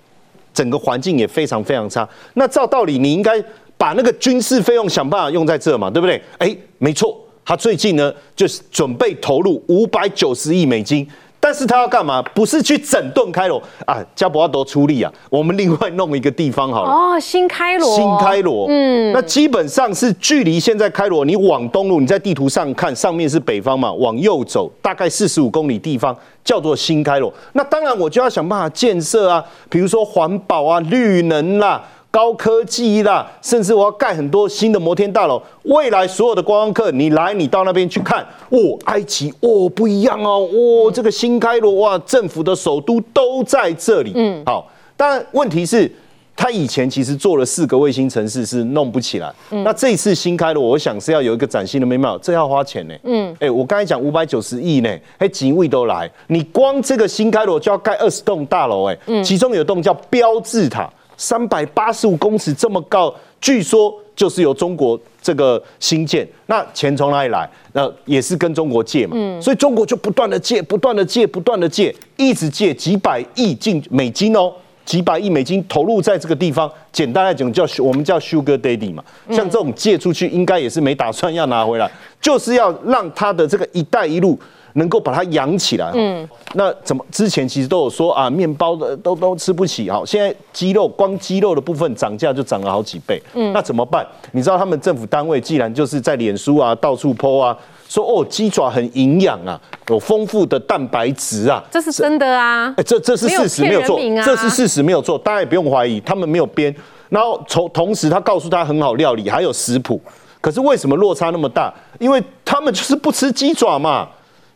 整个环境也非常非常差。那照道理你应该把那个军事费用想办法用在这嘛，对不对？哎，没错，他最近呢就是准备投入五百九十亿美金。但是他要干嘛？不是去整顿开罗啊，加博阿多出力啊，我们另外弄一个地方好了。哦，新开罗，新开罗，嗯，那基本上是距离现在开罗，你往东路，你在地图上看，上面是北方嘛，往右走大概四十五公里地方叫做新开罗。那当然我就要想办法建设啊，比如说环保啊、绿能啦。高科技啦，甚至我要盖很多新的摩天大楼。未来所有的观光客，你来，你到那边去看，哦，埃及，哦，不一样哦，哦，这个新开罗，哇，政府的首都都在这里。嗯，好，当然问题是，他以前其实做了四个卫星城市是弄不起来。嗯，那这次新开罗，我想是要有一个崭新的面貌，这要花钱呢。嗯，哎，我刚才讲五百九十亿呢，哎，几位都来，你光这个新开罗就要盖二十栋大楼，哎，其中有栋叫标志塔。三百八十五公尺这么高，据说就是由中国这个新建。那钱从哪里来？那也是跟中国借嘛。嗯，所以中国就不断的借，不断的借，不断的借，一直借几百亿进美金哦，几百亿美金投入在这个地方。简单来讲，叫我们叫 Sugar Daddy 嘛。像这种借出去，应该也是没打算要拿回来，就是要让他的这个“一带一路”。能够把它养起来，嗯，那怎么之前其实都有说啊，面包的都都吃不起哈，现在鸡肉光鸡肉的部分涨价就涨了好几倍，嗯，那怎么办？你知道他们政府单位既然就是在脸书啊到处 po 啊，说哦鸡爪很营养啊，有丰富的蛋白质啊，这是真的啊，这这是事实没有错，这是事实没有错，大家也不用怀疑，他们没有编，然后从同时他告诉他很好料理，还有食谱，可是为什么落差那么大？因为他们就是不吃鸡爪嘛。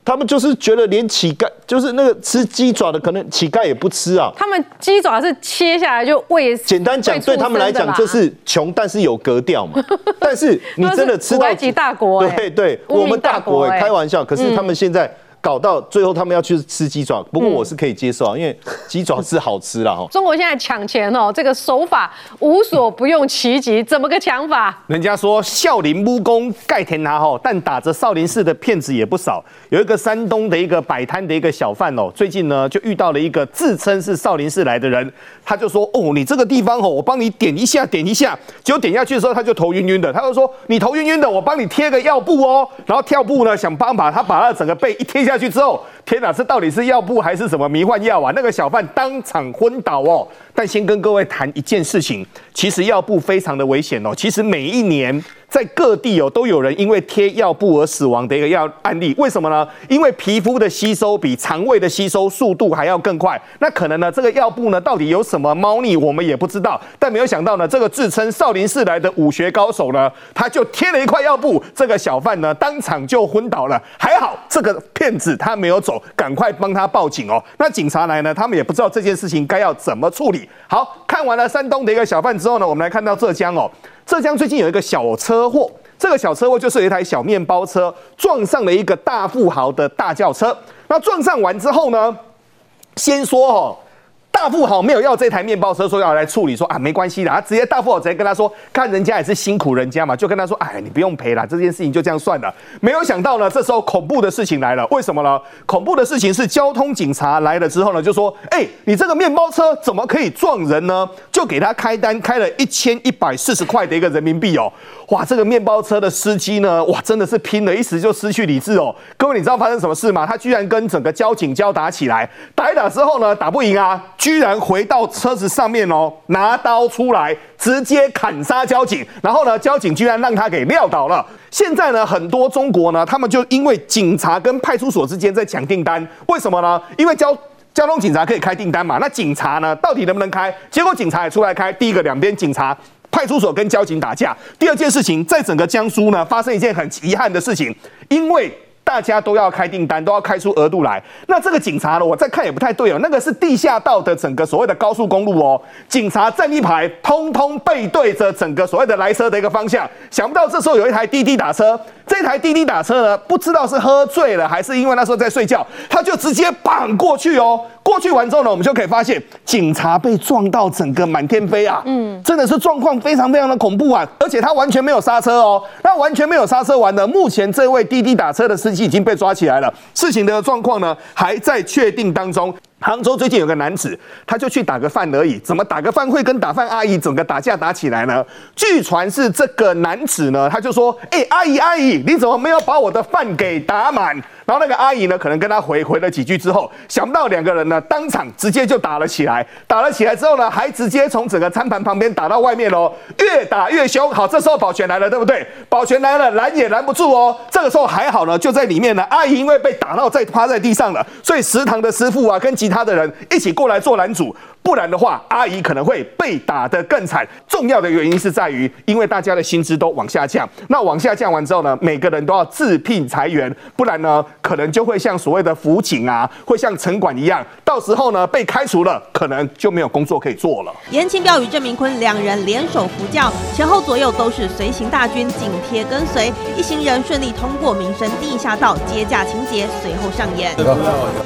他们就是觉得连乞丐，就是那个吃鸡爪的，可能乞丐也不吃啊。他们鸡爪是切下来就喂。简单讲，对他们来讲，这是穷，但是有格调嘛。但是你真的吃到埃及大国，对对，我们大国哎，开玩笑。可是他们现在。搞到最后，他们要去吃鸡爪，不过我是可以接受啊，因为鸡爪是好吃了哈。中国现在抢钱哦，这个手法无所不用其极，怎么个抢法？人家说少林武功盖天拿哈，但打着少林寺的骗子也不少。有一个山东的一个摆摊的一个小贩哦，最近呢就遇到了一个自称是少林寺来的人，他就说哦，你这个地方哦，我帮你点一下，点一下，结果点下去的时候他就头晕晕的，他就说你头晕晕的，我帮你贴个药布哦，然后跳布呢想帮把他把他整个背一贴下。下去之后，天哪，这到底是药布还是什么迷幻药啊？那个小贩当场昏倒哦。但先跟各位谈一件事情，其实药布非常的危险哦。其实每一年。在各地哦，都有人因为贴药布而死亡的一个药案例。为什么呢？因为皮肤的吸收比肠胃的吸收速度还要更快。那可能呢，这个药布呢，到底有什么猫腻，我们也不知道。但没有想到呢，这个自称少林寺来的武学高手呢，他就贴了一块药布，这个小贩呢，当场就昏倒了。还好这个骗子他没有走，赶快帮他报警哦。那警察来呢，他们也不知道这件事情该要怎么处理。好看完了山东的一个小贩之后呢，我们来看到浙江哦。浙江最近有一个小车祸，这个小车祸就是一台小面包车撞上了一个大富豪的大轿车。那撞上完之后呢，先说哦。大富豪没有要这台面包车，说要来处理，说啊没关系的，他直接大富豪直接跟他说，看人家也是辛苦人家嘛，就跟他说，哎，你不用赔了，这件事情就这样算了。没有想到呢，这时候恐怖的事情来了，为什么呢？恐怖的事情是交通警察来了之后呢，就说，哎，你这个面包车怎么可以撞人呢？就给他开单，开了一千一百四十块的一个人民币哦。哇，这个面包车的司机呢，哇，真的是拼了一时就失去理智哦。各位，你知道发生什么事吗？他居然跟整个交警交打起来，打一打之后呢，打不赢啊，居然回到车子上面哦，拿刀出来直接砍杀交警，然后呢，交警居然让他给撂倒了。现在呢，很多中国呢，他们就因为警察跟派出所之间在抢订单，为什么呢？因为交交通警察可以开订单嘛，那警察呢，到底能不能开？结果警察也出来开，第一个两边警察。派出所跟交警打架。第二件事情，在整个江苏呢，发生一件很遗憾的事情，因为。大家都要开订单，都要开出额度来。那这个警察呢？我再看也不太对哦。那个是地下道的整个所谓的高速公路哦。警察站一排，通通背对着整个所谓的来车的一个方向。想不到这时候有一台滴滴打车，这台滴滴打车呢，不知道是喝醉了还是因为那时候在睡觉，他就直接绑过去哦。过去完之后呢，我们就可以发现警察被撞到整个满天飞啊。嗯，真的是状况非常非常的恐怖啊。而且他完全没有刹车哦。那完全没有刹车完的，目前这位滴滴打车的司机。已经被抓起来了，事情的状况呢还在确定当中。杭州最近有个男子，他就去打个饭而已，怎么打个饭会跟打饭阿姨整个打架打起来呢？据传是这个男子呢，他就说：“哎，阿姨阿姨，你怎么没有把我的饭给打满？”然后那个阿姨呢，可能跟他回回了几句之后，想不到两个人呢，当场直接就打了起来。打了起来之后呢，还直接从整个餐盘旁边打到外面喽，越打越凶。好，这时候保全来了，对不对？保全来了，拦也拦不住哦。这个时候还好呢，就在里面呢。阿姨因为被打到在趴在地上了，所以食堂的师傅啊，跟其他的人一起过来做拦阻。不然的话，阿姨可能会被打得更惨。重要的原因是在于，因为大家的薪资都往下降。那往下降完之后呢，每个人都要自聘裁员，不然呢，可能就会像所谓的辅警啊，会像城管一样，到时候呢被开除了，可能就没有工作可以做了。严清标与郑明坤两人联手扶教，前后左右都是随行大军紧贴跟随，一行人顺利通过民生地下道，接驾情节随后上演。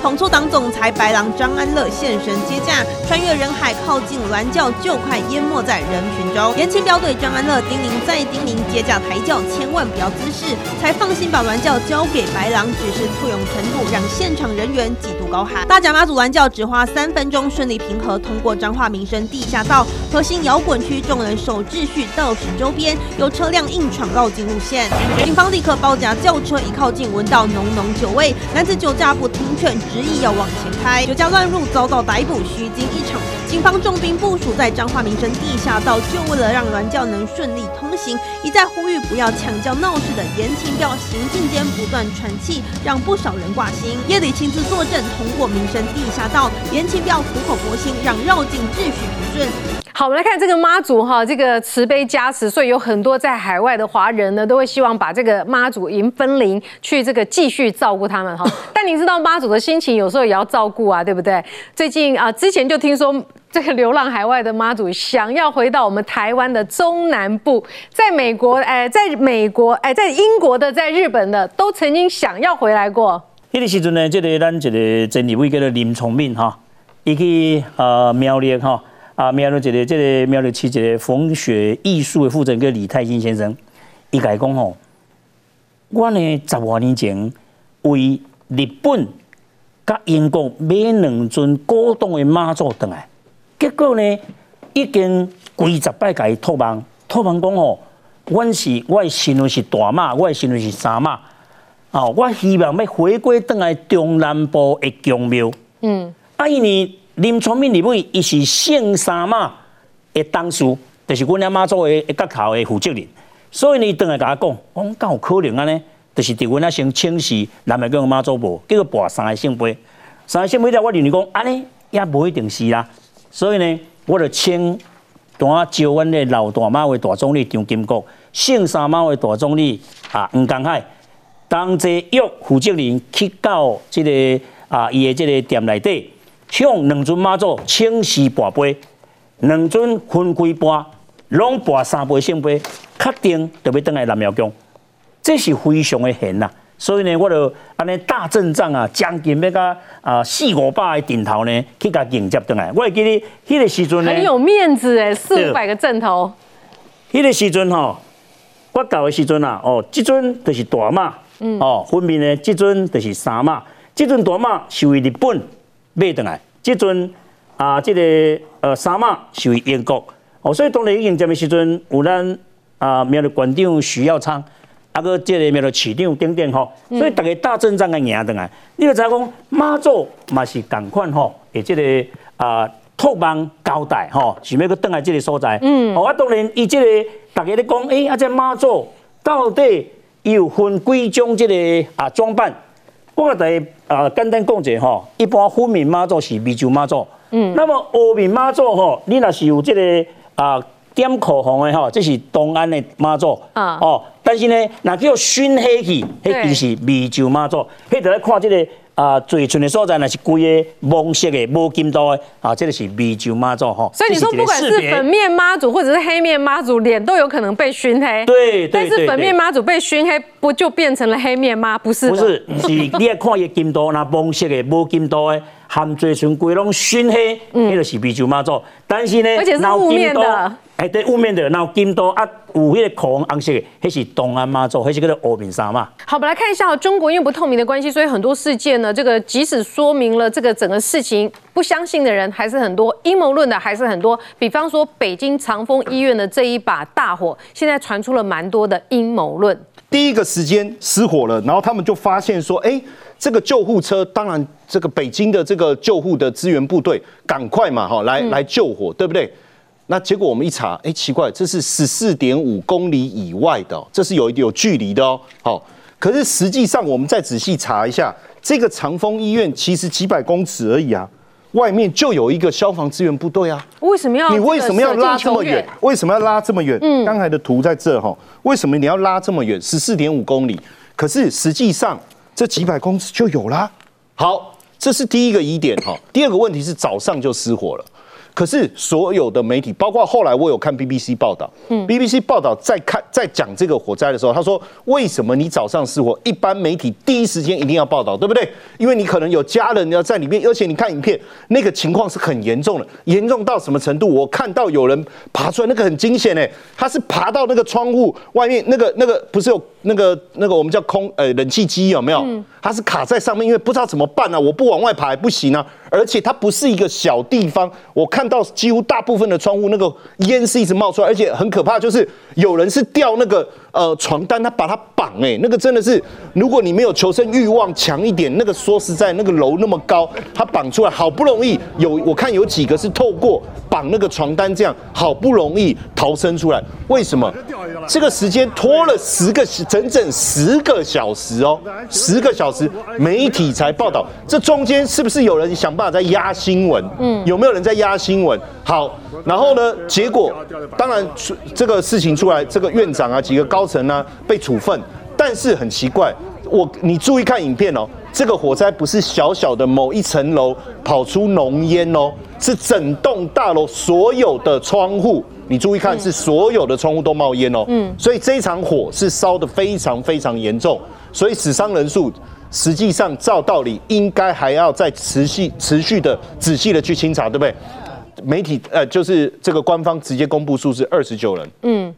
统促党总裁白狼张安乐现身接驾，穿越。人海靠近銮轿，就快淹没在人群中。严清标对张安乐叮咛再叮咛，接驾抬轿千万不要滋事，才放心把銮轿交给白狼。只是簇拥程度让现场人员几度高喊。大甲妈祖銮轿只花三分钟顺利平和通过彰化民生地下道，核心摇滚区众人守秩序，道士周边有车辆硬闯绕进路线，警方立刻包夹轿车，一靠近闻到浓浓酒味，男子酒驾不听劝，执意要往前开，酒驾乱入遭到逮捕，虚惊一场。警方重兵部署在彰化民生地下道，就为了让銮轿能顺利通行，一再呼吁不要抢轿闹事的严清标，行进间不断喘气，让不少人挂心。夜里亲自坐镇通过民生地下道，严清标苦口婆心，让绕境秩序平顺。好，我们来看这个妈祖哈，这个慈悲加持，所以有很多在海外的华人呢，都会希望把这个妈祖迎分灵，去这个继续照顾他们哈。但你知道妈祖的心情有时候也要照顾啊，对不对？最近啊，之前就听说。这个流浪海外的妈祖想要回到我们台湾的中南部，在美国，哎，在美国，哎，在英国的，在日本的，都曾经想要回来过。那个时阵呢，这个咱这个真理位叫做林聪明哈，伊去呃苗栗哈，啊苗栗一个这个苗栗区一个风雪艺术的负责人叫李泰兴先生，伊讲讲吼，我呢十多年前为日本甲英国买两尊古董的马祖回来。结果呢，已经几十摆甲伊托梦，托梦讲吼，阮是我身份是大马，我的身份是三马，哦，我希望要回归倒来中南部的宫庙。嗯，啊，伊呢林聪明里尾伊是姓三马的当事，就是阮阿妈祖的一角头的负责人，所以呢，倒来甲我讲，我讲敢有可能安尼，就是伫阮阿先请示南海宫妈祖婆，叫做跋三个圣杯，三个圣杯了，我认为讲安尼也无一定是啦。所以呢，我就请当招阮的老大妈为大总理张金国，姓三妈为大总理啊黄江海，当这约负责人去到这个啊伊的这个店内底，向两尊妈祖请示跋杯，两尊分开跋，拢跋三杯圣杯，确定就要登来南庙宫，这是非常的狠呐。所以呢，我就安尼大阵仗啊，将近要甲啊四五百个顶头呢，去甲迎接倒来。我会记得迄个时阵呢，很有面子诶，四五百个阵头。迄个时阵吼，我到的时阵啊，哦，即阵就是大马，嗯，哦，分别呢，即阵就是三马，即阵大马是为日本买倒来，即阵啊，即个呃三马是为英国。哦，所以当然迎接的时阵，有咱啊苗栗馆长徐耀昌。啊，个这个叫做市场等等吼，所以大家大阵仗个赢倒来。你要知讲妈祖嘛是共款吼，诶，这个啊托梦交代吼，想要去倒来这个所在。嗯，哦，啊，当然伊这个大家咧讲，诶，啊，这妈祖到底有分几种这个啊装扮？我大家啊简单讲者吼，一般分明妈祖是湄洲妈祖。嗯，那么乌面妈祖吼，你若是有这个啊。点口红的吼，这是东安的妈祖啊哦，但是呢，那叫熏黑去，迄就是米酒妈祖，迄就来看这个啊，嘴唇的所在，那是规个蒙色的、无金刀的啊，这个是米酒妈祖吼。所以你说，不管是粉面妈祖或者是黑面妈祖，脸都有可能被熏黑。对对但是粉面妈祖被熏黑，不就变成了黑面吗？不是？不是，是你要看伊金刀，那蒙色的、无金刀的。含嘴唇规拢熏黑，迄个是啤酒妈做。但是呢，而且是雾面的。哎，对，雾面的，然后金都啊，有迄个口红红色的，迄是东安妈做，迄是叫做乌面纱嘛。好，我们来看一下，中国因为不透明的关系，所以很多事件呢，这个即使说明了这个整个事情，不相信的人还是很多，阴谋论的还是很多。比方说，北京长丰医院的这一把大火，现在传出了蛮多的阴谋论。第一个时间失火了，然后他们就发现说，哎，这个救护车，当然这个北京的这个救护的支援部队，赶快嘛，哈，来来救火，对不对？那结果我们一查，哎，奇怪，这是十四点五公里以外的，这是有有距离的哦。好，可是实际上我们再仔细查一下，这个长丰医院其实几百公尺而已啊，外面就有一个消防支援部队啊。为什么要你为什么要拉这么远？为什么要拉这么远？嗯，刚才的图在这哈，为什么你要拉这么远？十四点五公里，可是实际上这几百公尺就有啦。好，这是第一个疑点哈。第二个问题是早上就失火了。可是所有的媒体，包括后来我有看 BBC 报道，嗯，BBC 报道在看在讲这个火灾的时候，他说为什么你早上失火，一般媒体第一时间一定要报道，对不对？因为你可能有家人要在里面，而且你看影片，那个情况是很严重的，严重到什么程度？我看到有人爬出来，那个很惊险哎，他是爬到那个窗户外面，那个那个不是有那个那个我们叫空呃冷气机有没有？他是卡在上面，因为不知道怎么办呢，我不往外爬不行啊。而且它不是一个小地方，我看看到几乎大部分的窗户那个烟是一直冒出来，而且很可怕，就是有人是掉那个呃床单，他把它绑哎，那个真的是，如果你没有求生欲望强一点，那个说实在，那个楼那么高，他绑出来好不容易有，我看有几个是透过绑那个床单这样，好不容易逃生出来，为什么？这个时间拖了十个整整十个小时哦，十个小时媒体才报道，这中间是不是有人想办法？在压新闻，嗯，有没有人在压新闻？好，然后呢？结果当然出这个事情出来，这个院长啊，几个高层呢被处分。但是很奇怪，我你注意看影片哦，这个火灾不是小小的某一层楼跑出浓烟哦，是整栋大楼所有的窗户，你注意看是所有的窗户都冒烟哦，嗯，所以这一场火是烧的非常非常严重，所以死伤人数。实际上，照道理应该还要再持续、持续的、仔细的去清查，对不对？媒体呃，就是这个官方直接公布数字二十九人。嗯，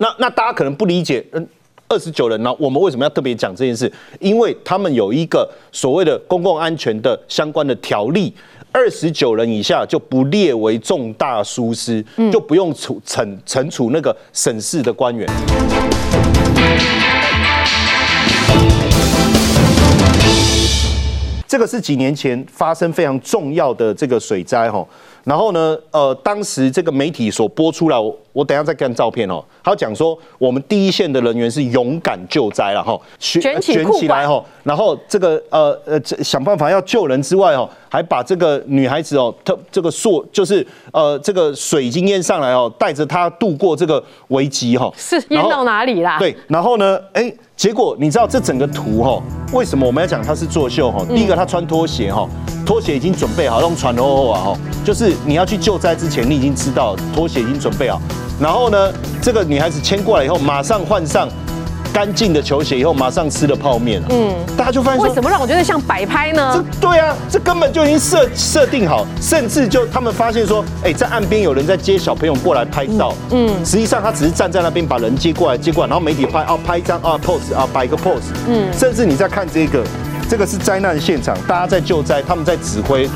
那那大家可能不理解，嗯，二十九人呢，我们为什么要特别讲这件事？因为他们有一个所谓的公共安全的相关的条例，二十九人以下就不列为重大疏失，就不用处惩惩处那个省市的官员。这个是几年前发生非常重要的这个水灾哈，然后呢，呃，当时这个媒体所播出来，我我等下再看照片哦。他讲说，我们第一线的人员是勇敢救灾了哈，卷卷起来哈，然后这个呃呃想办法要救人之外哦，还把这个女孩子哦，她这个溯就是呃这个水已经淹上来哦，带着她度过这个危机哈。是淹到哪里啦？对，然后呢，哎。结果你知道这整个图哈，为什么我们要讲它是作秀哈？第一个他穿拖鞋哈，拖鞋已经准备好，用船哦啊哈，就是你要去救灾之前，你已经知道拖鞋已经准备好。然后呢，这个女孩子牵过来以后，马上换上。干净的球鞋以后，马上吃了泡面嗯，大家就发现为什么让我觉得像摆拍呢？这对啊，这根本就已经设设定好，甚至就他们发现说，哎，在岸边有人在接小朋友过来拍照。嗯，实际上他只是站在那边把人接过来，接过来，然后媒体拍啊，拍一张啊 pose 啊，摆个 pose。嗯，甚至你在看这个，这个是灾难现场，大家在救灾，他们在指挥。